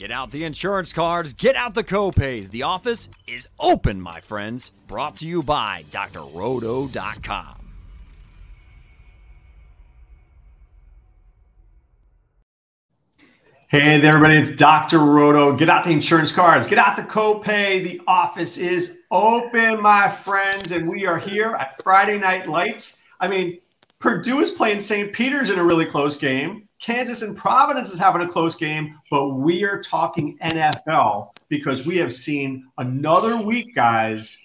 Get out the insurance cards, get out the copays. The office is open, my friends. Brought to you by drroto.com. Hey there, everybody. It's Dr. Roto. Get out the insurance cards, get out the copay. The office is open, my friends, and we are here at Friday Night Lights. I mean, Purdue is playing St. Peter's in a really close game. Kansas and Providence is having a close game, but we are talking NFL because we have seen another week, guys,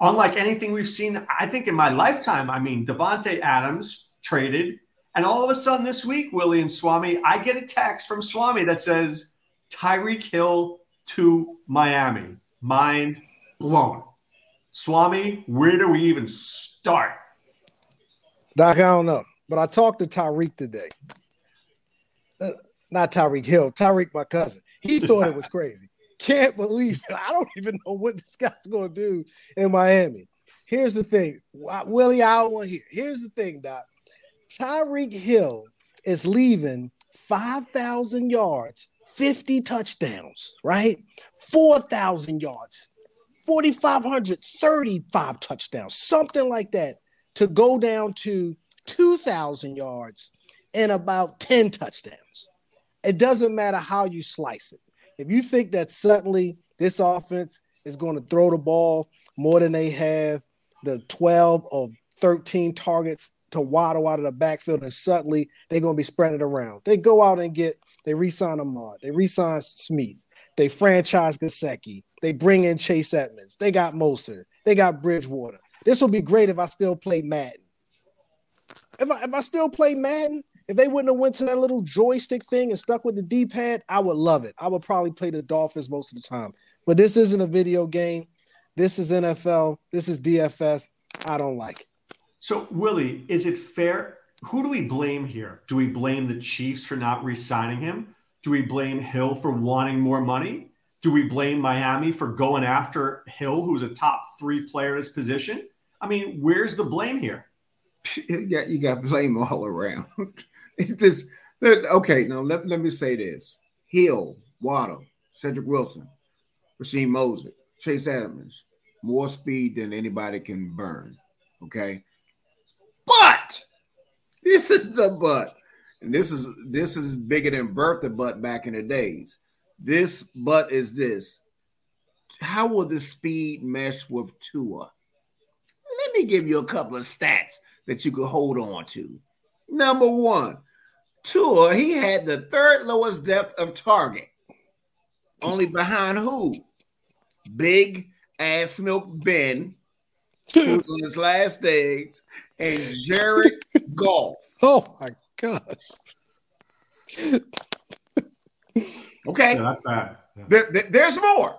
unlike anything we've seen, I think, in my lifetime. I mean, Davante Adams traded, and all of a sudden this week, Willie and Swami, I get a text from Swami that says Tyreek Hill to Miami. Mind blown. Swami, where do we even start? Doc, I don't know, but I talked to Tyreek today not Tyreek Hill, Tyreek, my cousin. He thought it was crazy. Can't believe it. I don't even know what this guy's going to do in Miami. Here's the thing, Willie. I don't want to hear. Here's the thing, Doc. Tyreek Hill is leaving five thousand yards, fifty touchdowns, right? Four thousand yards, 4,500, 35 touchdowns, something like that, to go down to 2,000 yards and about 10 touchdowns. It doesn't matter how you slice it. If you think that suddenly this offense is going to throw the ball more than they have the 12 or 13 targets to Waddle out of the backfield, and suddenly they're going to be spreading it around. They go out and get, they re-sign Ahmad, they re-sign Smith, they franchise Gesicki, they bring in Chase Edmonds, they got Mostert, they got Bridgewater. This will be great if I still play Madden. If I, if I still play Madden, if they wouldn't have went to that little joystick thing and stuck with the D-pad, I would love it. I would probably play the Dolphins most of the time. But this isn't a video game. This is NFL. This is DFS. I don't like it. So, Willie, is it fair? Who do we blame here? Do we blame the Chiefs for not re-signing him? Do we blame Hill for wanting more money? Do we blame Miami for going after Hill, who's a top three player in his position? I mean, where's the blame here? Yeah, you got blame all around. It just okay. Now let, let me say this: Hill, Waddle, Cedric Wilson, Raheem Mostert, Chase Edmonds, more speed than anybody can burn. Okay, but this is the but, and this is this is bigger than Bertha butt back in the days. This but is this. How will the speed mesh with Tua? Let me give you a couple of stats that you could hold on to. Number one, Tua, he had the third lowest depth of target. Only behind who? Big ass milk Ben, who's on his last days, and Jared Goff. Oh my gosh. okay. Yeah, that's bad. Yeah. There, there, there's more.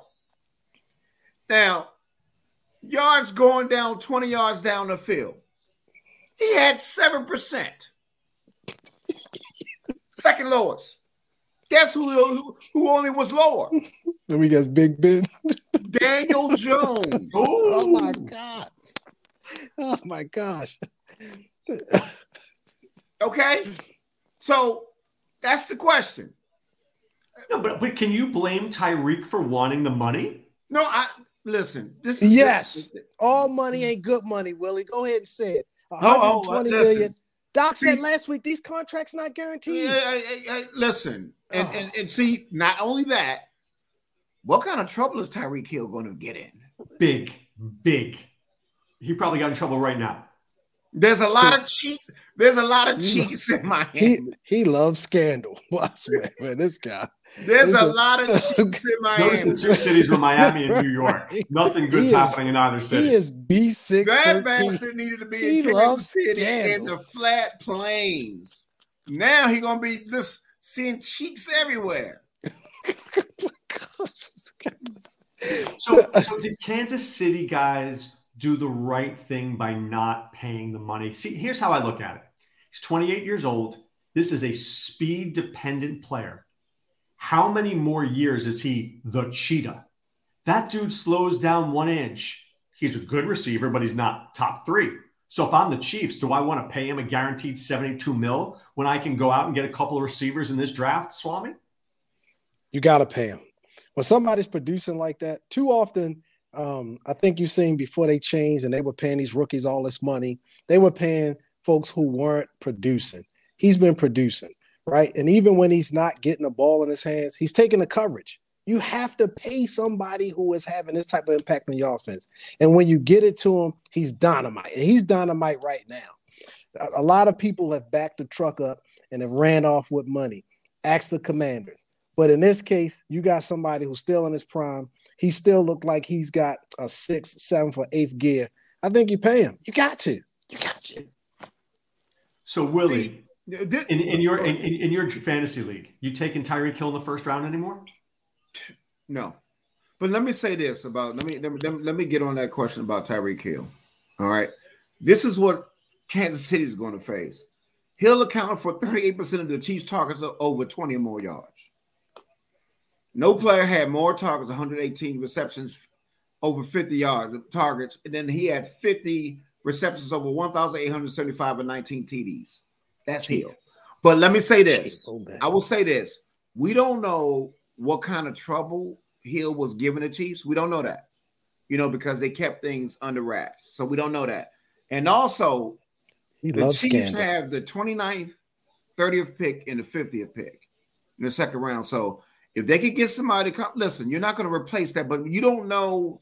Now, yards going down 20 yards down the field. He had 7%. Second lowest. Guess who, who, who only was lower? Let me guess, Big Ben. Daniel Jones. oh my god. Oh my gosh. okay. So that's the question. No, but but can you blame Tyreek for wanting the money? No, I listen. This is yes. This, all money ain't good money, Willie. Go ahead and say it. 120 oh, oh, uh, million. Doc said last week these contracts not guaranteed. Yeah, listen, and, oh. and and see, not only that, what kind of trouble is Tyreek Hill going to get in? Big, big. He probably got in trouble right now. There's a lot so, of cheats. There's a lot of cheats in my He, he loves scandal. Well, I swear, man, this guy. There's a, a, lot of cheats in Miami. Notice the two cities were Miami and New York. Nothing good's happening in either city. He is B6. That bastard needed to be he in loves City scandal. in the flat plains. Now he gonna be just seeing cheeks everywhere. so, so did Kansas City guys do the right thing by not paying the money? See, here's how I look at it. He's 28 years old. This is a speed dependent player. How many more years is he the cheetah? That dude slows down one inch. He's a good receiver, but he's not top three. So if I'm the Chiefs, do I want to pay him a guaranteed 72 mil when I can go out and get a couple of receivers in this draft, Swami? You got to pay him. When somebody's producing like that, too often, um, I think you've seen before they changed and they were paying these rookies all this money, they were paying folks who weren't producing. He's been producing, right? And even when he's not getting a ball in his hands, he's taking the coverage. You have to pay somebody who is having this type of impact on your offense. And when you get it to him, he's dynamite. And he's dynamite right now. A lot of people have backed the truck up and have ran off with money. Ask the commanders. But in this case, you got somebody who's still in his prime. He still looked like he's got a sixth, seventh, or eighth gear. I think you pay him. You got to. You got to. So Willie, in, in your in, in, your fantasy league, you taking Tyreek Hill in the first round anymore? No, but let me say this about let me let me, let me get on that question about Tyreek Hill. All right, this is what Kansas City is going to face. Hill accounted for 38% of the Chiefs' targets over 20 or more yards. No player had more targets, 118 receptions over 50 yards targets, and then he had 50 receptions over 1,875 and 19 TDs. That's Hill. But let me say this. I will say this. We don't know what kind of trouble Hill was giving the Chiefs. We don't know that, you know, because they kept things under wraps. So we don't know that. And also, he the Chiefs scandal. have the 29th, 30th pick, and the 50th pick in the second round. So if they could get somebody to come, listen, you're not going to replace that, but you don't know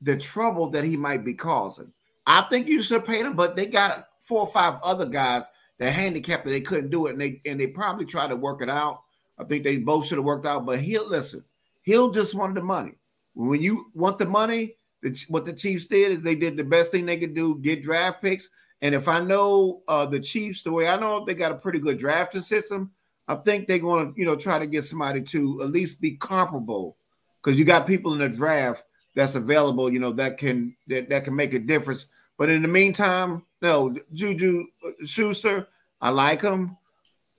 the trouble that he might be causing. I think you should pay him, but they got four or five other guys that handicapped that they couldn't do it, and they and they probably tried to work it out. I think they both should have worked out, but he'll listen. He'll just wanted the money. When you want the money, the, what the Chiefs did is they did the best thing they could do: get draft picks. And if I know uh, the Chiefs the way I know they got a pretty good drafting system, I think they're going to you know try to get somebody to at least be comparable because you got people in the draft that's available, you know, that can that, that can make a difference. But in the meantime, no, Juju uh, Schuster, I like him.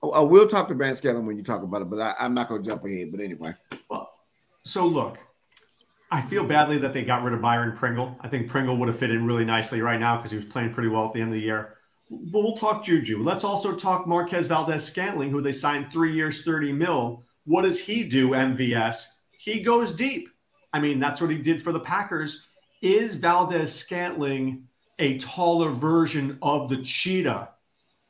Oh, I will talk to Van Scantling when you talk about it, but I, am not going to jump ahead. But anyway. Well, so look, I feel badly that they got rid of Byron Pringle. I think Pringle would have fit in really nicely right now because he was playing pretty well at the end of the year. But we'll talk Juju. Let's also talk Marquez Valdes Scantling, who they signed three years, 30 mil. What does he do, MVS? He goes deep. I mean, that's what he did for the Packers. Is Valdes Scantling a taller version of the cheetah?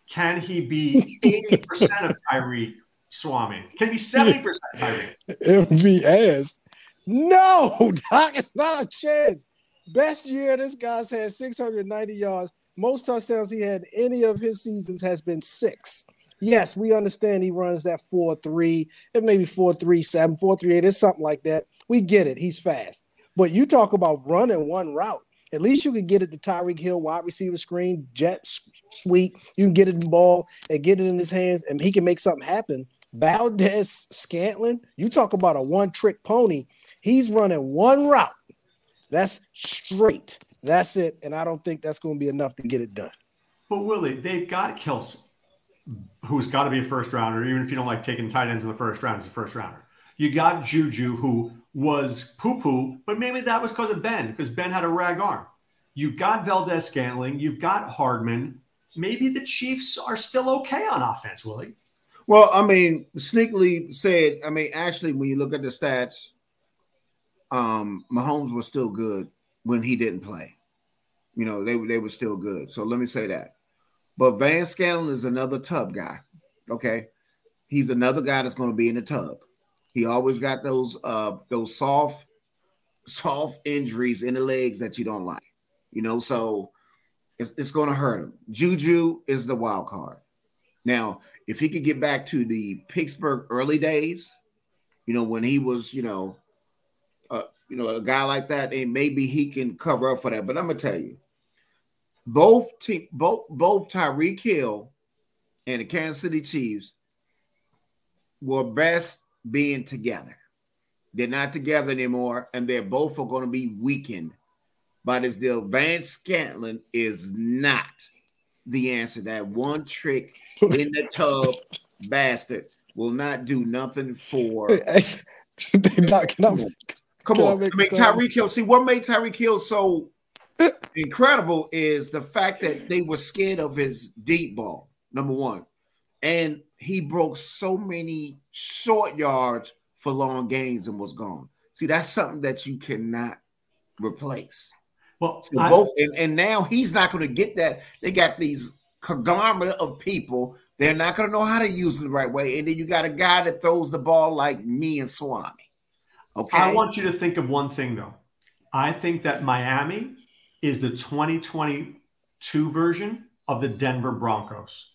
Can he be 80% of Tyreek Swami? Can he be 70% Tyreek? MVS. No, Doc, it's not a chance. Best year this guy's had 690 yards. Most touchdowns he had any of his seasons has been six. Yes, we understand he runs that 4 3, it may be 4 3 7, 4 3 8, it's something like that. We get it. He's fast. But you talk about running one route. At least you can get it to Tyreek Hill, wide receiver screen, jet sweep. You can get it in ball and get it in his hands, and he can make something happen. Valdes Scantling, you talk about a one trick pony. He's running one route. That's straight. That's it. And I don't think that's going to be enough to get it done. But Willie, they've got Kelce, who's got to be a first rounder, even if you don't like taking tight ends in the first round, he's a first rounder. You got Juju, who was poo poo, but maybe that was because of Ben, because Ben had a rag arm. You've got Valdes Scantling, you've got Hardman. Maybe the Chiefs are still okay on offense, Willie. Well, I mean, sneakily said, I mean, actually, when you look at the stats, um, Mahomes was still good when he didn't play. You know, they, they were still good. So let me say that. But Van Scantling is another tub guy. Okay. He's another guy that's going to be in the tub. He always got those uh those soft soft injuries in the legs that you don't like. You know, so it's, it's going to hurt him. Juju is the wild card. Now, if he could get back to the Pittsburgh early days, you know, when he was, you know, uh, you know, a guy like that, and maybe he can cover up for that. But I'm gonna tell you, both team, both both Tyreek Hill and the Kansas City Chiefs were best being together. They're not together anymore, and they're both are going to be weakened by this deal. Van Scantling is not the answer. That one trick in the tub bastard will not do nothing for. not, come on. Come on. I, mean, Tyreek Hill. See, what made Tyreek Hill so incredible is the fact that they were scared of his deep ball. Number one. and he broke so many short yards for long gains and was gone. See, that's something that you cannot replace. Well, So I- both, and, and now he's not going to get that. They got these conglomerate of people. They're not going to know how to use it the right way. And then you got a guy that throws the ball like me and Swami. Okay. I want you to think of one thing though. I think that Miami is the 2022 version of the Denver Broncos,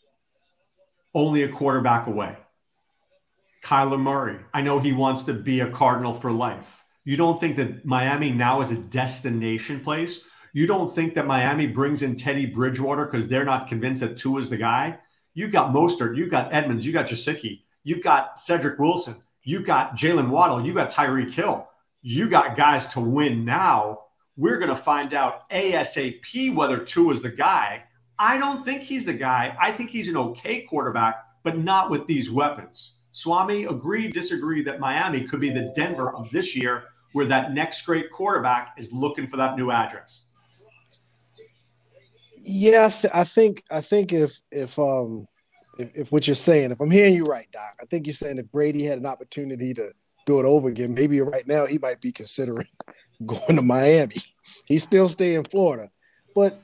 only a quarterback away. Kyler Murray. I know he wants to be a Cardinal for life. You don't think that Miami now is a destination place? You don't think that Miami brings in Teddy Bridgewater because they're not convinced that Tua is the guy? You've got Mostert, you've got Edmonds, you've got Gesicki, you've got Cedric Wilson, you've got Jalen Waddle, you've got Tyreek Hill. You got guys to win now. We're going to find out ASAP whether Tua is the guy. I don't think he's the guy. I think he's an okay quarterback, but not with these weapons. Swami, agree, disagree that Miami could be the Denver of this year, where that next great quarterback is looking for that new address. I, I think I think if if um if, if what you're saying, if I'm hearing you right, Doc, I think you're saying if Brady had an opportunity to do it over again, maybe right now he might be considering going to Miami. He's still staying in Florida, but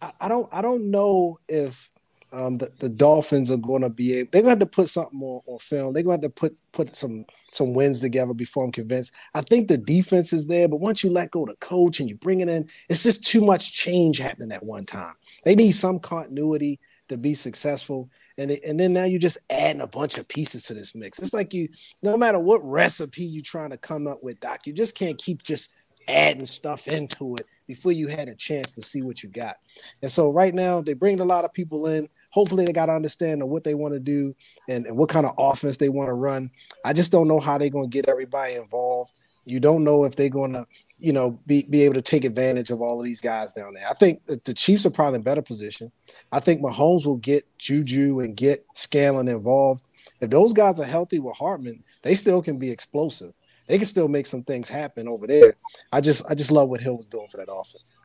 I, I don't I don't know if um, the, the Dolphins are going to be able. They're going to have to put something on, on film. They're going to have to put put some some wins together before I'm convinced. I think the defense is there, but once you let go the coach and you bring it in, it's just too much change happening at one time. They need some continuity to be successful. And, and then now you're just adding a bunch of pieces to this mix. It's like you, no matter what recipe you're trying to come up with, Doc, you just can't keep just adding stuff into it before you had a chance to see what you got. And so right now they bring a lot of people in. Hopefully they got to understand what they want to do and, and what kind of offense they want to run. I just don't know how they're going to get everybody involved. You don't know if they're going to, you know, be, be able to take advantage of all of these guys down there. I think the Chiefs are probably in better position. I think Mahomes will get Juju and get Scanlon involved. If those guys are healthy with Hardman, they still can be explosive. They can still make some things happen over there. I just I just love what Hill was doing for that offense.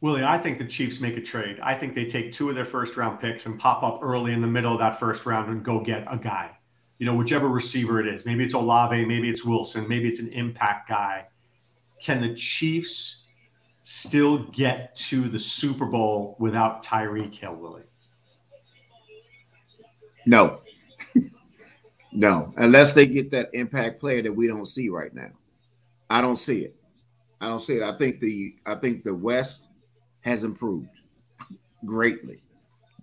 Willie, I think the Chiefs make a trade. I think they take two of their first round picks and pop up early in the middle of that first round and go get a guy. You know, whichever receiver it is. Maybe it's Olave, maybe it's Wilson, maybe it's an impact guy. Can the Chiefs still get to the Super Bowl without Tyreek Hill, Willie? No. no, unless they get that impact player that we don't see right now. I don't see it. I don't see it. I think the I think the West has improved greatly.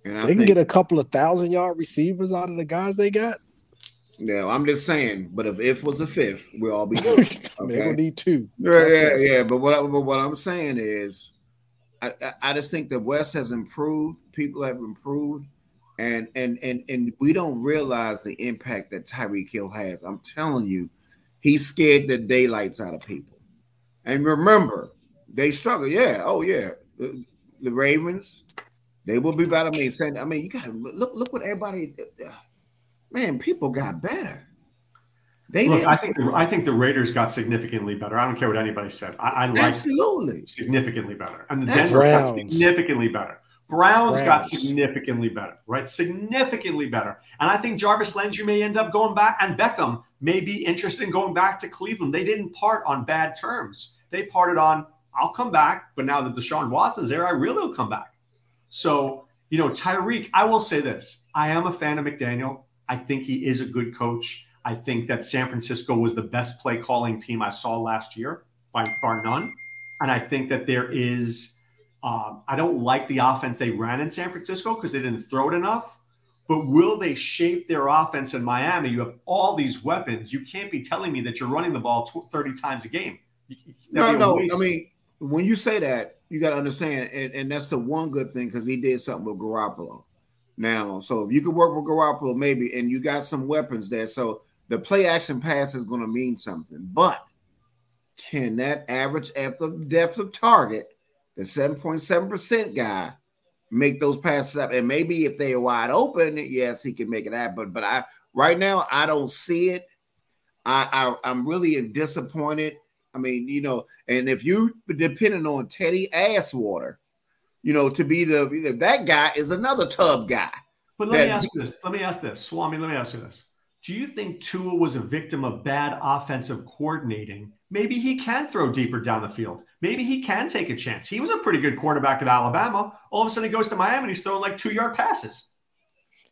And I They can think, get a couple of thousand yard receivers out of the guys they got. no, I'm just saying, but if if was a fifth, we'll all be good. I mean, they're gonna need two. Yeah, yeah, yeah. But what I, but what I'm saying is, I, I, I just think the West has improved. People have improved, and and and and we don't realize the impact that Tyreek Hill has. I'm telling you, he scared the daylights out of people. And remember, they struggle. Yeah. Oh yeah. The, the Ravens, they will be better. I mean, saying, I mean, you got to look. Look what everybody. Man, people got better. They Look, didn't- I think the, I think the Raiders got significantly better. I don't care what anybody said. I, I like absolutely. significantly better, and the That's Denver got significantly better. Browns, got significantly better, right? Significantly better. And I think Jarvis Landry may end up going back, and Beckham may be interested in going back to Cleveland. They didn't part on bad terms. They parted on, I'll come back, but now that Deshaun Watson's there, I really will come back. So, you know, Tyreek, I will say this I am a fan of McDaniel. I think he is a good coach. I think that San Francisco was the best play calling team I saw last year, by far none. And I think that there is, um, I don't like the offense they ran in San Francisco because they didn't throw it enough. But will they shape their offense in Miami? You have all these weapons. You can't be telling me that you're running the ball 30 times a game. No, that'd no. I mean, when you say that, you got to understand, and, and that's the one good thing because he did something with Garoppolo. Now, so if you could work with Garoppolo, maybe, and you got some weapons there, so the play action pass is going to mean something. But can that average depth of target, the seven point seven percent guy, make those passes up? And maybe if they are wide open, yes, he can make it happen. But I right now, I don't see it. I, I I'm really disappointed. I mean, you know, and if you depending on Teddy Asswater, you know, to be the you know, that guy is another tub guy. But let me ask you this. Let me ask this. Swami, let me ask you this. Do you think Tua was a victim of bad offensive coordinating? Maybe he can throw deeper down the field. Maybe he can take a chance. He was a pretty good quarterback at Alabama. All of a sudden, he goes to Miami and he's throwing like two yard passes.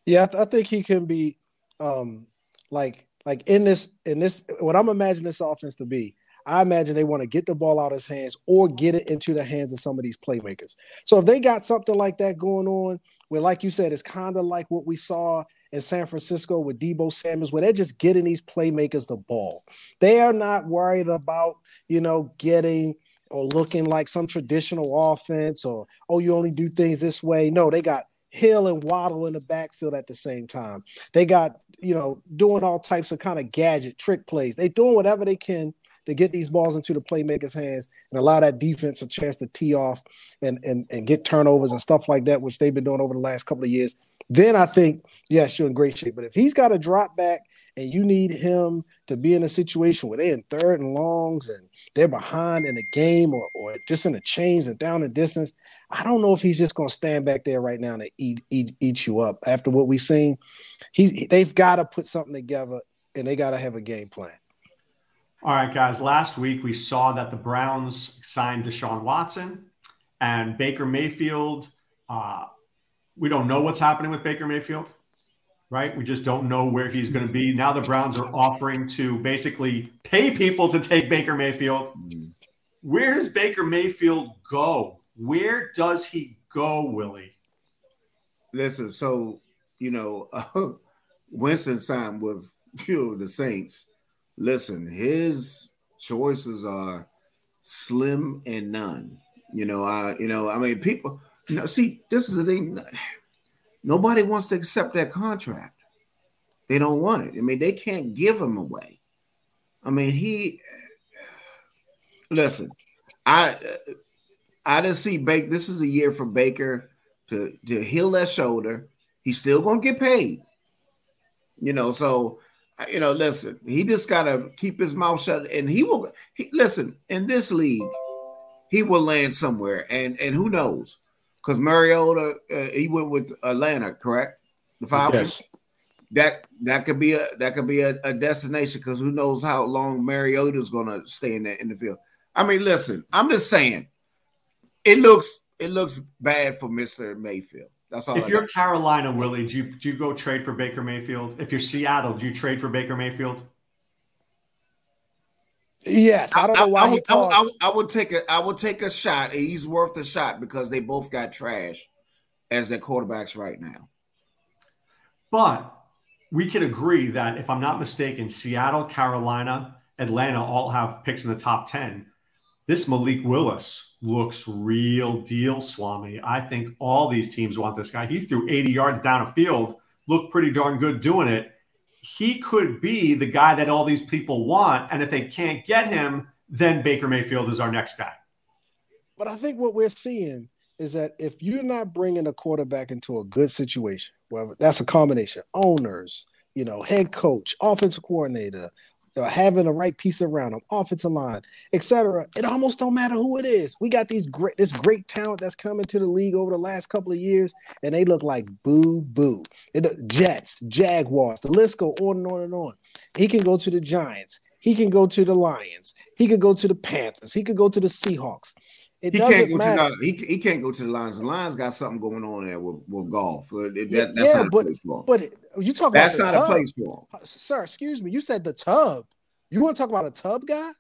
Yeah, I, th- I think he can be um, like like in this in this what I'm imagining this offense to be. I imagine they want to get the ball out of his hands or get it into the hands of some of these playmakers. So if they got something like that going on, where like you said, it's kind of like what we saw in San Francisco with Deebo Samuels, where they're just getting these playmakers the ball. They are not worried about, you know, getting or looking like some traditional offense or, oh, you only do things this way. No, they got Hill and Waddle in the backfield at the same time. They got, you know, doing all types of kind of gadget trick plays. They doing whatever they can to get these balls into the playmakers' hands and allow that defense a chance to tee off and and, and get turnovers and stuff like that, which they've been doing over the last couple of years. Then I think, yes, you're in great shape. But if he's got to drop back and you need him to be in a situation where they're in third and longs and they're behind in a game or, or just in a change and down the distance, I don't know if he's just going to stand back there right now and eat, eat, eat you up. After what we've seen, he's they've got to put something together and they got to have a game plan. All right, guys. Last week we saw that the Browns signed Deshaun Watson and Baker Mayfield. Uh, we don't know what's happening with Baker Mayfield right? We just don't know where he's going to be. Now the Browns are offering to basically pay people to take Baker Mayfield. Where does Baker Mayfield go? Where does he go, Willie? Listen, so you know, uh, Winston signed with you know the Saints. Listen, his choices are slim and none. You know, I you know, I mean, people. You know, see, this is the thing. Nobody wants to accept that contract. They don't want it. I mean, they can't give him away. I mean, he listen. I I didn't see Baker. This is a year for Baker to to heal that shoulder. He's still gonna get paid. You know, so you know, listen. He just gotta keep his mouth shut, and he will. He, listen in this league, he will land somewhere, and and who knows? because Mariota uh, he went with Atlanta, correct? The Falcons. Yes. That that could be a that could be a, a destination because who knows how long Mariota is going to stay in that in the field. I mean, listen, I'm just saying, it looks it looks bad for Mister Mayfield. That's all. If I you're got. Carolina, Willie, do you do you go trade for Baker Mayfield? If you're Seattle, do you trade for Baker Mayfield? Yes, I don't know why I, I, I, I, would take a I would take a shot. He's worth a shot because they both got trash as their quarterbacks right now. But we can agree that if I'm not mistaken, Seattle, Carolina, Atlanta all have picks in the top 10. This Malik Willis looks real deal, Swami. I think all these teams want this guy. He threw 80 yards down a field, looked pretty darn good doing it he could be the guy that all these people want. And if they can't get him, then Baker Mayfield is our next guy. But I think what we're seeing is that if you're not bringing a quarterback into a good situation, well, that's a combination owners, you know, head coach, offensive coordinator, Uh, having the right piece around them, offensive line, etc. It almost don't matter who it is. We got these great this great talent that's coming to the league over the last couple of years, and they look like boo boo. It, uh, Jets, Jaguars, the list go on and on and on. He can go to the Giants. He can go to the Lions. He could go to the Panthers. He could go to the Seahawks. It he can't go matter. to the, he, he can't go to the Lions. The Lions got something going on there with, with Goff. That, yeah, that's yeah, but but you talk about that's not a place for him. Sir, excuse me. You said the tub. You want to talk about a tub guy?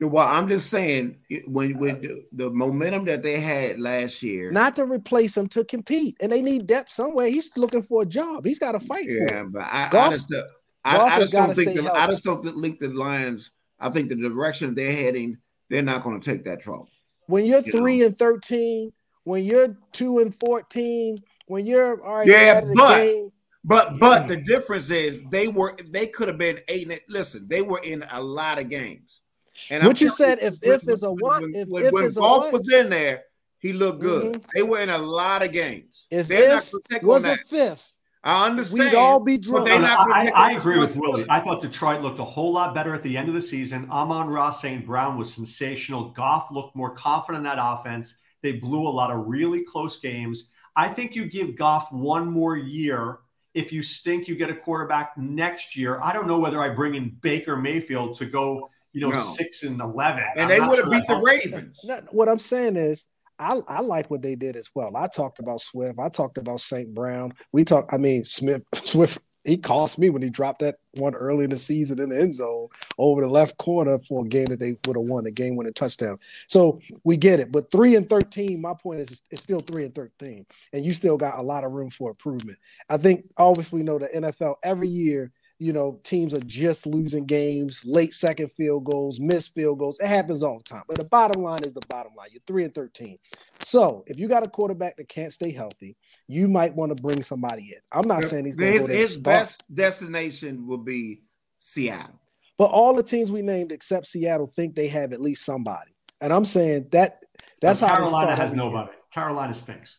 Well, I'm just saying when uh, when the, the, momentum that they had last year, not to replace him to compete, and they need depth somewhere. He's looking for a job. He's got to fight yeah, for it. but I, Goff, I just, uh, I, I just don't think the, I just don't think the Lions. I think the direction they're heading, they're not going to take that trouble. When you're you three know? and thirteen, when you're two and fourteen, when you're all right, yeah, but game, but but the difference is they were they could have been eight. And, listen, they were in a lot of games. And what you said, if if is a what, when, if when, if when is Goff was in there, he looked good. Mm-hmm. They were in a lot of games. If They're if was a fifth, I understand. We'd all be drunk. I, I agree with Willie. I thought Detroit looked a whole lot better at the end of the season. Amon-Ra St. Brown was sensational. Goff looked more confident in that offense. They blew a lot of really close games. I think you give Goff one more year. If you stink, you get a quarterback next year. I don't know whether I bring in Baker Mayfield to go, you know, No. six and eleven. And I'm they would have sure beat the Ravens. No, what I'm saying is, I, I like what they did as well. I talked about Swift. I talked about St. Brown. We talk. I mean, Smith Swift. He cost me when he dropped that one early in the season in the end zone over the left corner for a game that they would have won, a game winning touchdown. So we get it. But three and thirteen, my point is, it's still three and thirteen, and you still got a lot of room for improvement. I think obviously we know the NFL every year you know, teams are just losing games, late second field goals, missed field goals. It happens all the time. But the bottom line is the bottom line. You're three and 13. So if you got a quarterback that can't stay healthy, you might want to bring somebody in. I'm not saying he's going to His, go there his best destination will be Seattle. But all the teams we named except Seattle think they have at least somebody. And I'm saying that that's how Carolina has nobody. Carolina stinks.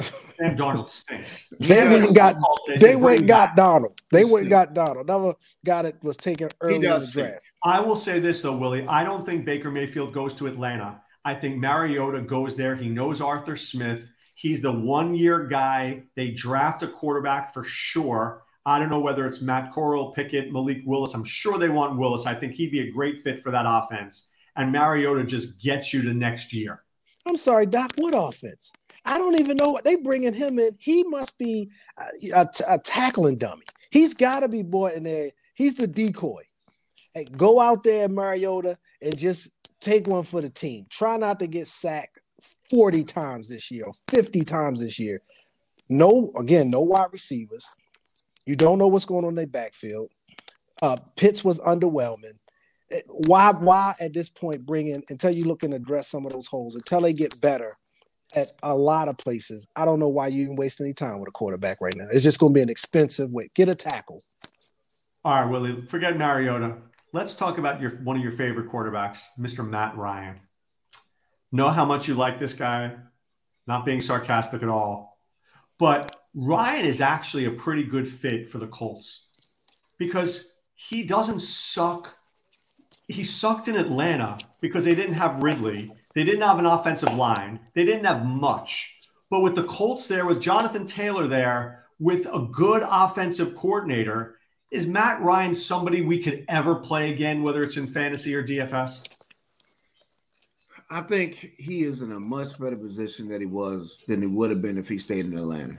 Sam Darnold stinks. They went and got They they went got Darnold. They went got Darnold. Another guy that was taken early in the does stink. draft. I will say this though, Willie. I don't think Baker Mayfield goes to Atlanta. I think Mariota goes there. He knows Arthur Smith. He's the one year guy. They draft a quarterback for sure. I don't know whether it's Matt Corral, Pickett, Malik Willis. I'm sure they want Willis. I think he'd be a great fit for that offense. And Mariota just gets you to next year. I'm sorry, Doc. What offense? I don't even know what they bringing him in. He must be a, a, a tackling dummy. He's got to be brought in there. He's the decoy. Hey, go out there, Mariota, and just take one for the team. Try not to get sacked 40 times this year or 50 times this year. No, again, no wide receivers. You don't know what's going on in their backfield. Uh, Pitts was underwhelming. Eh, Why, why at this point bring in until you look and address some of those holes until they get better at a lot of places? I don't know why you even waste any time with a quarterback right now. It's just going to be an expensive way. Get a tackle. All right, Willie, forget Mariota. Let's talk about your one of your favorite quarterbacks, Mr. Matt Ryan. Know how much you like this guy, not being sarcastic at all. But Ryan is actually a pretty good fit for the Colts because he doesn't suck. He sucked in Atlanta because they didn't have Ridley. They didn't have an offensive line. They didn't have much. But with the Colts there, with Jonathan Taylor there, with a good offensive coordinator, is Matt Ryan somebody we could ever play again, whether it's in fantasy or DFS? I think he is in a much better position than he was than he would have been if he stayed in Atlanta.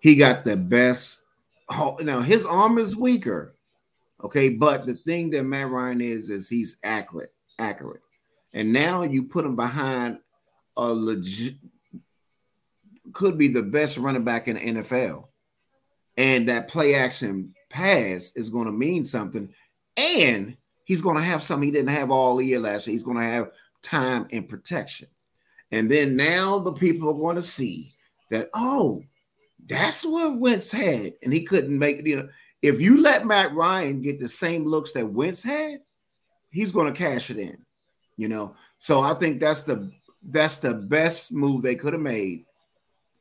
He got the best. Oh, now his arm is weaker, okay, but the thing that Matt Ryan is is he's accurate, accurate, and now you put him behind a legit could be the best running back in the NFL, and that play action pass is going to mean something, and he's going to have something he didn't have all year last year. He's going to have time and protection. And then now the people are going to see that, oh, that's what Wentz had. And he couldn't make, you know, if you let Matt Ryan get the same looks that Wentz had, he's going to cash it in, you know. So I think that's the that's the best move they could have made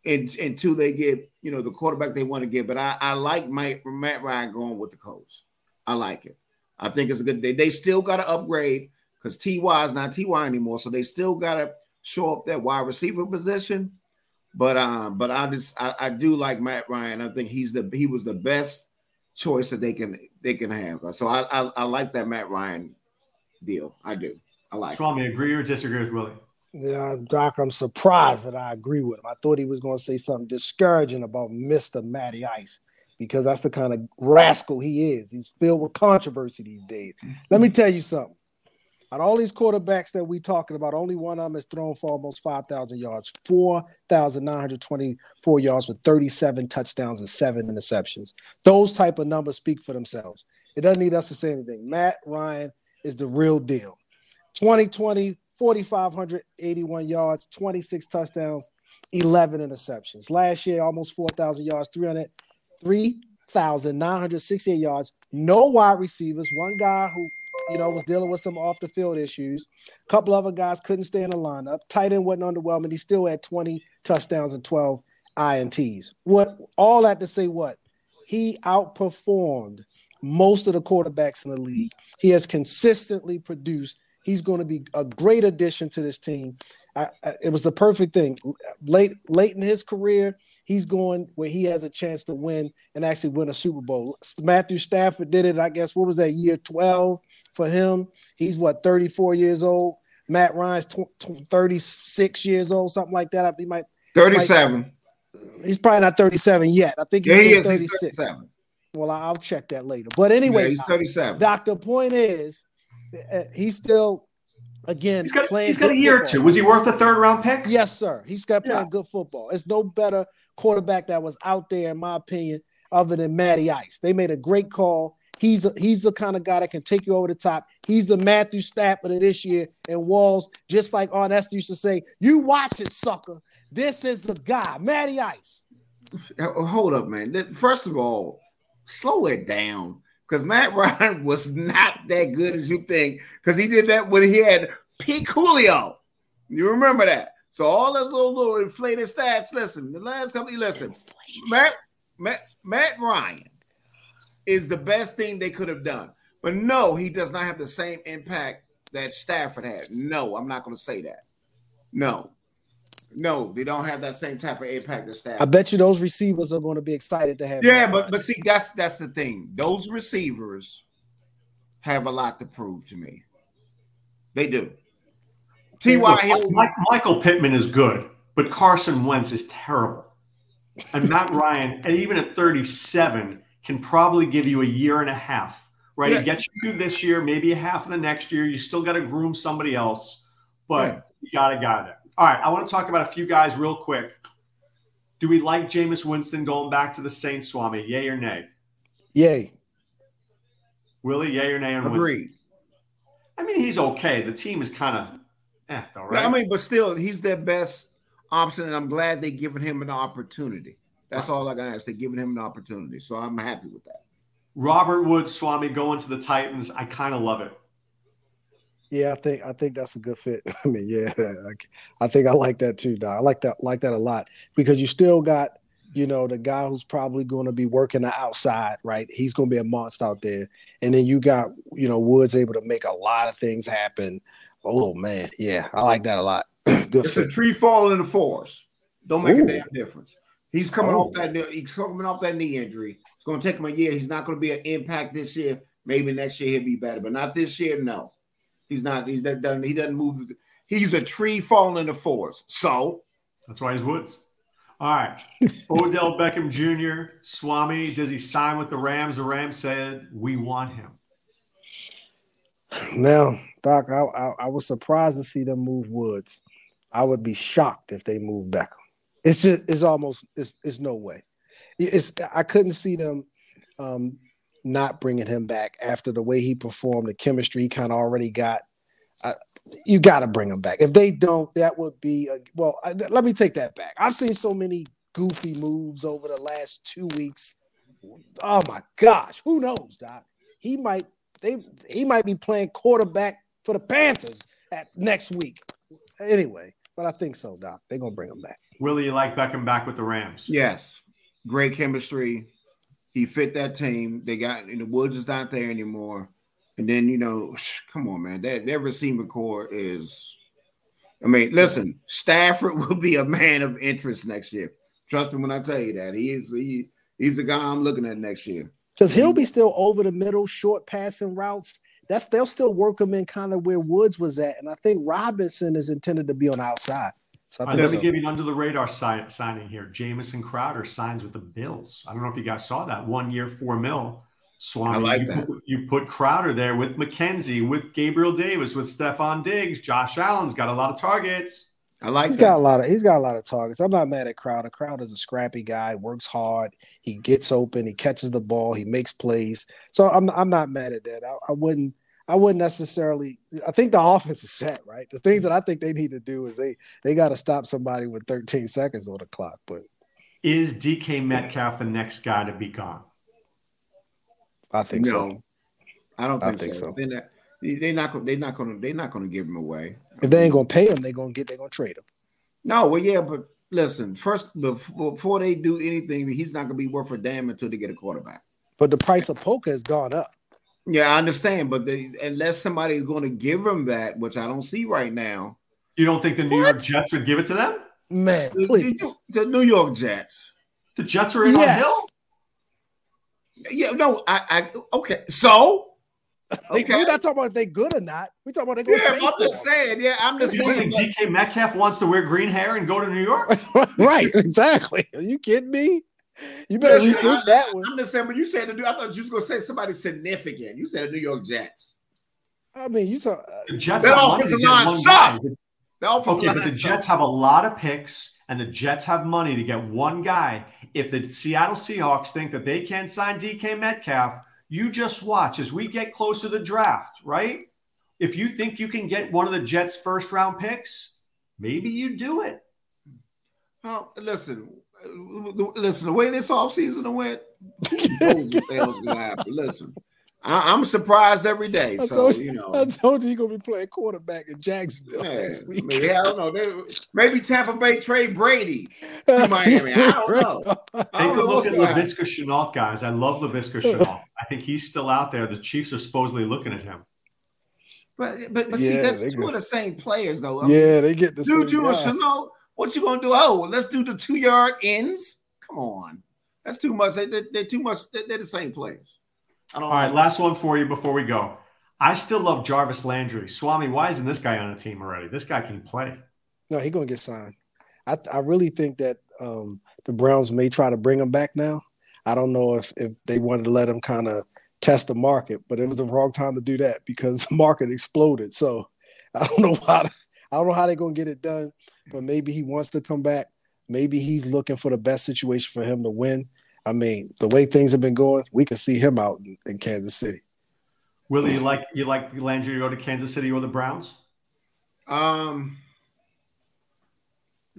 and, until they get, you know, the quarterback they want to get. But I, I like Mike, Matt Ryan going with the Colts. I like it. I think it's a good they, they still got to upgrade because Ty is not Ty anymore, so they still got to show up that wide receiver position. But um, but I just I, I do like Matt Ryan. I think he's the he was the best choice that they can they can have. So I I, I like that Matt Ryan deal. I do. I like. it. Swami, agree or disagree with Willie? Yeah, Doc, I'm surprised that I agree with him. I thought he was going to say something discouraging about Mr. Matty Ice because that's the kind of rascal he is. He's filled with controversy these days. Let me tell you something. Out of all these quarterbacks that we're talking about, only one of them has thrown for almost 5,000 yards, 4,924 yards with 37 touchdowns and seven interceptions. Those type of numbers speak for themselves. It doesn't need us to say anything. Matt Ryan is the real deal. 2020, 4,581 yards, 26 touchdowns, 11 interceptions. Last year, almost 4,000 yards, 300, 3,968 yards. No wide receivers. One guy who, you know, was dealing with some off the field issues. A couple other guys couldn't stay in the lineup. Tight end wasn't underwhelming. He still had 20 touchdowns and 12 INTs. What all that to say what? He outperformed most of the quarterbacks in the league. He has consistently produced. He's going to be a great addition to this team. I, I, it was the perfect thing. Late late in his career, he's going where he has a chance to win and actually win a Super Bowl. Matthew Stafford did it, I guess. What was that year 12 for him? He's what 34 years old. Matt Ryan's tw- tw- 36 years old, something like that. I he might 37. Might, he's probably not 37 yet. I think he's yeah, he is. 36. He's Well, I'll check that later. But anyway, yeah, he's 37. Doctor, point is, he's still again He's got, playing. he's got a good year or two. Was he worth a third round pick? Yes, sir. He's got playing Yeah. good football. It's no better quarterback that was out there, in my opinion, other than Matty Ice. They made a great call. He's a, he's the kind of guy that can take you over the top. He's the Matthew Stafford of this year. And Walls, just like Arnest used to say, "You watch it, sucker. This is the guy, Matty Ice." Uh, Hold up, man. First of all, slow it down because Matt Ryan was not that good as you think because he did that when he had peak Julio. You remember that? So all those little little inflated stats. Listen, the last couple. Listen, Matt Matt Matt Ryan is the best thing they could have done, but no, he does not have the same impact that Stafford had. No, I'm not going to say that. No, no, they don't have that same type of impact that Stafford. I bet you those receivers are going to be excited to have. Yeah, but Ryan. but see, that's that's the thing. Those receivers have a lot to prove to me. They do. T. Look, Hill, Michael Pittman is good, but Carson Wentz is terrible. And Matt Ryan, and even at 37, can probably give you a year and a half, right? Yeah. He gets you through this year, maybe a half of the next year. You still got to groom somebody else, but Yeah. you got a guy there. All right, I want to talk about a few guys real quick. Do we like Jameis Winston going back to the Saints, Swami? Yay or nay? yay. Willie, yay or nay on Winston? agreed. I mean, he's okay. The team is kind of eh, though, right? I mean, but still, he's their best option, and I'm glad they're giving him an opportunity. That's all I got to ask. They're giving him an opportunity, so I'm happy with that. Robert Woods, Swami going to the Titans. I kind of love it. Yeah, I think I think that's a good fit. I mean, yeah, I, I think I like that too, Doc. I like that like that a lot because you still got you know the guy who's probably going to be working the outside, right? He's going to be a monster out there, and then you got you know Woods able to make a lot of things happen. Oh man, yeah, I like that a lot. good It's a tree falling in the forest. Don't make Ooh. a damn difference. He's coming Oh. off that. He's coming off that knee injury. It's going to take him a year. He's not going to be an impact this year. Maybe next year he'll be better, but not this year. No, he's not. He's not done. He doesn't move. He's a tree falling in the forest. So That's why he's Woods. All right. Odell Beckham Jr., Swami, does he sign with the Rams? The Rams said, we want him. Now, Doc, I, I I was surprised to see them move Woods. I would be shocked if they move Beckham. It's just it's almost it's it's no way. It's I couldn't see them um, not bringing him back after the way he performed, the chemistry he kind of already got. I, you got to bring him back. If they don't, that would be a, well. I, let me take that back. I've seen so many goofy moves over the last two weeks. Oh my gosh, who knows, Doc? He might they he might be playing quarterback for the Panthers at next week. Anyway, but I think so, Doc. They're gonna bring him back. Willie, you like Beckham back with the Rams? yes, great chemistry. He fit that team. They got you know Woods is not there anymore. And then you know, come on, man, that their receiving corps is. I mean, listen, Stafford will be a man of interest next year. Trust me when I tell you that he is. He he's the guy I'm looking at next year. Because he'll be still over the middle, short passing routes. That's they'll still work him in kind of where Woods was at, and I think Robinson is intended to be on the outside. So I Uh, think let me so. give you an under the radar si- signing here. Jamison Crowder signs with the Bills. I don't know if you guys saw that one year, four mil. Swami, I like you, that. Put, you put Crowder there with McKenzie, with Gabriel Davis, with Stefon Diggs. Josh Allen's got a lot of targets. I like He's that. got a lot of he's got a lot of targets. I'm not mad at Crowder. Crowder's a scrappy guy, works hard, he gets open, he catches the ball, he makes plays. So I'm I'm not mad at that. I, I wouldn't I wouldn't necessarily I think the offense is set, right? The things that I think they need to do is they they got to stop somebody with 13 seconds on the clock. But Is DK Metcalf the next guy to be gone? I think so. I don't I think, think so. so. They're not. They're not. gonna- They're not going to. They're not going to give him away. If they ain't gonna pay him, they're gonna get they're gonna trade him. No, well, yeah, but listen. First, before, before they do anything, he's not going to be worth a damn until they get a quarterback. But the price of poker has gone up. Yeah, I understand, but they, unless somebody is going to give him that, which I don't see right now, You don't think the New York Jets would give it to them? Man, The, please. the- the New York Jets. The Jets are in Yes. on Hill. Yeah, no, I, I okay. So They- okay. We're not talking about if they're good or not. We talking about they yeah, going I'm just saying. Yeah, I'm just You don't saying. think DK Metcalf wants to wear green hair and go to New York? right, exactly. Are you kidding me? You better Listen, rethink that one. I'm just saying. When you said the New, I thought you was gonna say somebody significant. You said the New York Jets. I mean, you talk. The Jets That have money to offensive line one sucked. guy. The Okay, but the sucks. Jets have a lot of picks, and the Jets have money to get one guy. If the Seattle Seahawks think that they can't sign DK Metcalf, you just watch as we get closer to the draft, right? If you think you can get one of the Jets' first round picks, maybe you do it. Well, listen, uh, listen. The way this offseason went, who knows what the hell's gonna happen? Listen, I, I'm surprised every day. I So told you know, I told you you're gonna be playing quarterback in Jacksonville yeah, next I week. mean, yeah, I don't know. They- maybe Tampa Bay trade Brady to Miami. I don't know. I Take don't a know look at gonna. Laviska Shenault, guys. I love Laviska Shenault. I think he's still out there. The Chiefs are supposedly looking at him. But but, but see, that's two go- of the same players though. I mean, Yeah, they get the same Juju and guy. Chanel, what you gonna do? Oh, let's do the two yard ends. Come on, that's too much. They, they, they're too much. They, they're the same players. I don't. All right, last one for you before we go. I still love Jarvis Landry. Swami, why isn't this guy on a team already? This guy can play. No, he's gonna get signed. I I really think that um, the Browns may try to bring him back now. I don't know if if they wanted to let him kind of test the market, but it was the wrong time to do that because the market exploded. So I don't know how I don't know how they're gonna get it done, but maybe he wants to come back. Maybe he's looking for the best situation for him to win. I mean, the way things have been going, we can see him out in, in Kansas City. Willie, you like you like Landry to go to Kansas City or the Browns? Um,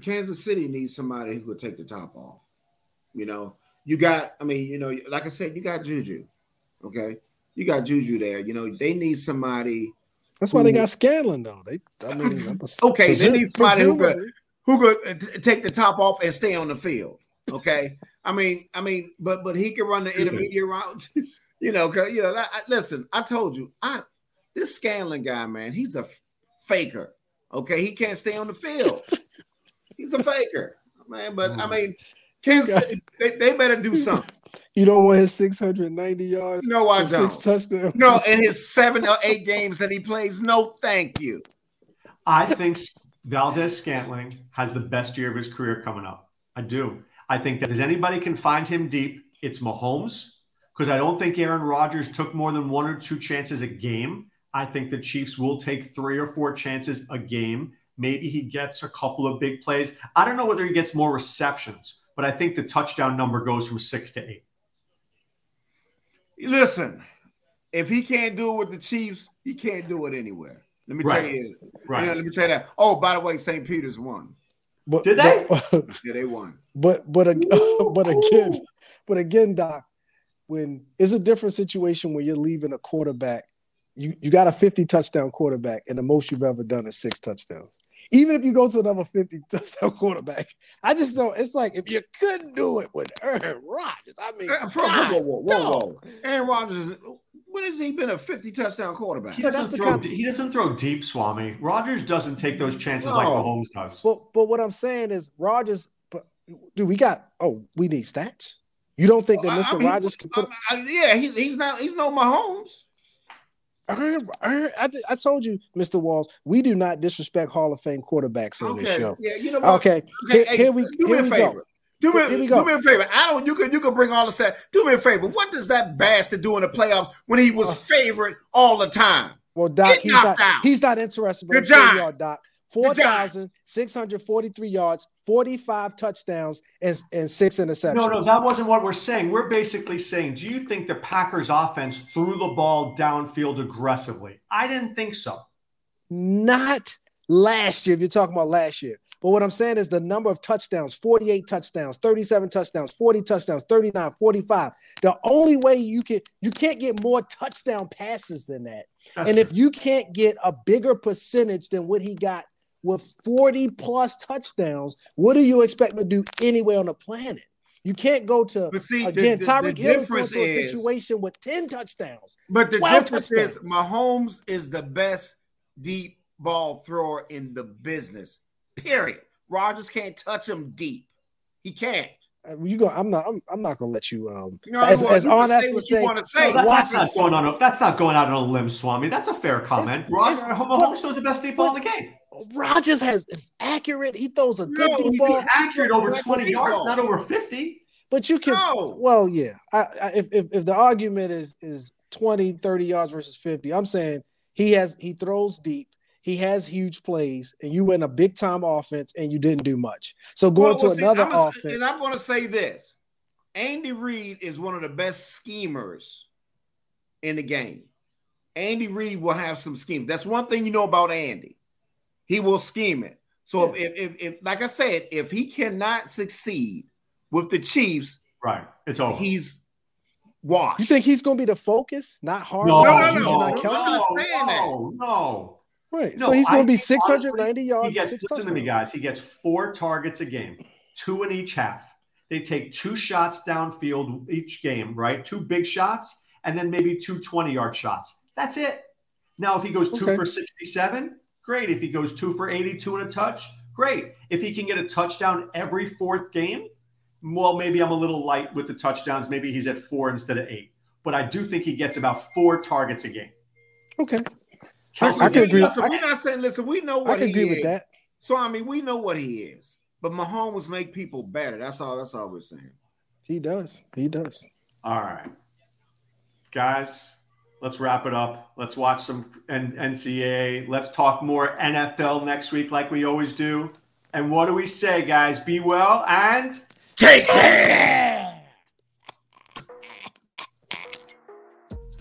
Kansas City needs somebody who will take the top off. You know, you got. I mean, you know, like I said, you got Juju. Okay, you got Juju there. You know, they need somebody. That's why they got Scantling though. They, I mean, Okay, they need somebody who could who could uh, take the top off and stay on the field. Okay, I mean, I mean, but but he can run the intermediate route. you know, cause you know. I, I- listen, I told you, I this Scantling guy, man, he's a faker. Okay, he can't stay on the field. he's a faker, man. But I mean, Kansas, they, they better do something. You don't want his 690 yards, No, I and don't. six touchdowns. No, in his seven or eight games that he plays, no, thank you. I think Valdes Scantling has the best year of his career coming up. I do. I think that if anybody can find him deep, it's Mahomes. Because I don't think Aaron Rodgers took more than one or two chances a game. I think the Chiefs will take three or four chances a game. Maybe he gets a couple of big plays. I don't know whether he gets more receptions, but I think the touchdown number goes from six to eight. Listen, if he can't do it with the Chiefs, he can't do it anywhere. Let me Right. tell you. Right. Yeah, let me tell you that. Oh, by the way, St. Peter's won. But, Did they? But, Yeah, they won. but but ag- but again, but again, Doc, when it's a different situation when you're leaving a quarterback, you you got a 50 touchdown quarterback, and the most you've ever done is six touchdowns. Even if you go to another 50 touchdown quarterback, I just don't. It's like if you couldn't do it with Aaron Rodgers, I mean, Uh, Whoa, God, whoa, whoa, whoa, whoa. Aaron Rodgers, when has he been a 50 touchdown quarterback? He doesn't, throw, kind- he doesn't throw deep, Swami. Rodgers doesn't take those chances like No. Mahomes does. But but what I'm saying is Rodgers. But do we got? Oh, we need stats. You don't think that I- I Mr. mean, Rodgers can put? I- I- yeah, he, he's not. He's no Mahomes. I, I told you, Mr. Walls, we do not disrespect Hall of Fame quarterbacks on this show. yeah, you know what? Okay, Okay, here, hey, here we do me here a we favor. go. Do me, do me a favor. I don't. You could you could bring all the set. Do me a favor. What does that bastard do in the playoffs when he was Uh. favorite all the time? Well, Doc, he's not out. he's not interested. But Good job. Doc. Good Four job. thousand six hundred forty-three yards, forty-five touchdowns, and, and six interceptions. No, no, that wasn't what we're saying. We're basically saying, do you think the Packers offense threw the ball downfield aggressively? I didn't think so. Not last year, if you're talking about last year. But what I'm saying is the number of touchdowns 48 touchdowns, 37 touchdowns, 40 touchdowns, 39, 45. The only way you can, you can't get more touchdown passes than that. That's and if you can't get a bigger percentage than what he got with 40 plus touchdowns, what do you expect to do anywhere on the planet? You can't go to But see, again. the- Tyreek the Hill is going to a is- situation with 10 touchdowns. But the 12 difference is touchdowns. Mahomes is the best deep ball thrower in the business. Period. Rodgers can't touch him deep. He can't. Uh, You go. I'm not. I'm, I'm not gonna let you. Um, You know, as, well, as you honest say as what say, you want to say. No, that- watch that's not going on. A, that's not going out on a limb, Swami. That's a fair comment. Roger, it's- Mahomes throws the best deep ball in the game. Rodgers has is accurate. He throws a good No, deep ball. He's accurate over 20 yards, ball. not over 50. But you can. No. Well, yeah. I, I, if, if if the argument is is 20, 30 yards versus 50, I'm saying he has he throws deep. He has huge plays, and you win a big time offense, and you didn't do much. So going Well, to see, another I'm gonna- offense. And I'm going to say this: Andy Reid is one of the best schemers in the game. Andy Reid will have some schemes. That's one thing you know about Andy. He will scheme it. So if, if, if, if, like I said, if he cannot succeed with the Chiefs, Right. It's over. he's washed. you think he's going to be the focus, not hard? no, No, no, no, no, no, no, no, Kelce? I'm not saying that. no, no. Right. No, so he's going to be think, honestly, 690 yards. He gets, listen to me, guys. He gets four targets a game, two in each half. They take two shots downfield each game, right? Two big shots, and then maybe two 20 yard shots. That's it. Now, if he goes two Okay. for 67, great. If he goes two for 82 and a touch, great. If he can get a touchdown every fourth game, well, maybe I'm a little light with the touchdowns. Maybe he's at four instead of eight. But I do think he gets about four targets a game. Okay. Kelce I can agree. about- Listen, we're not saying, listen, we know I what can he agree is. with that. So I mean, we know what he is. But Mahomes make people better. That's all. That's all we're saying. He does. He does. All right. Guys, let's wrap it up. Let's watch some N- NCAA. Let's talk more NFL next week, like we always do. And what do we say, guys? Be well and Take care.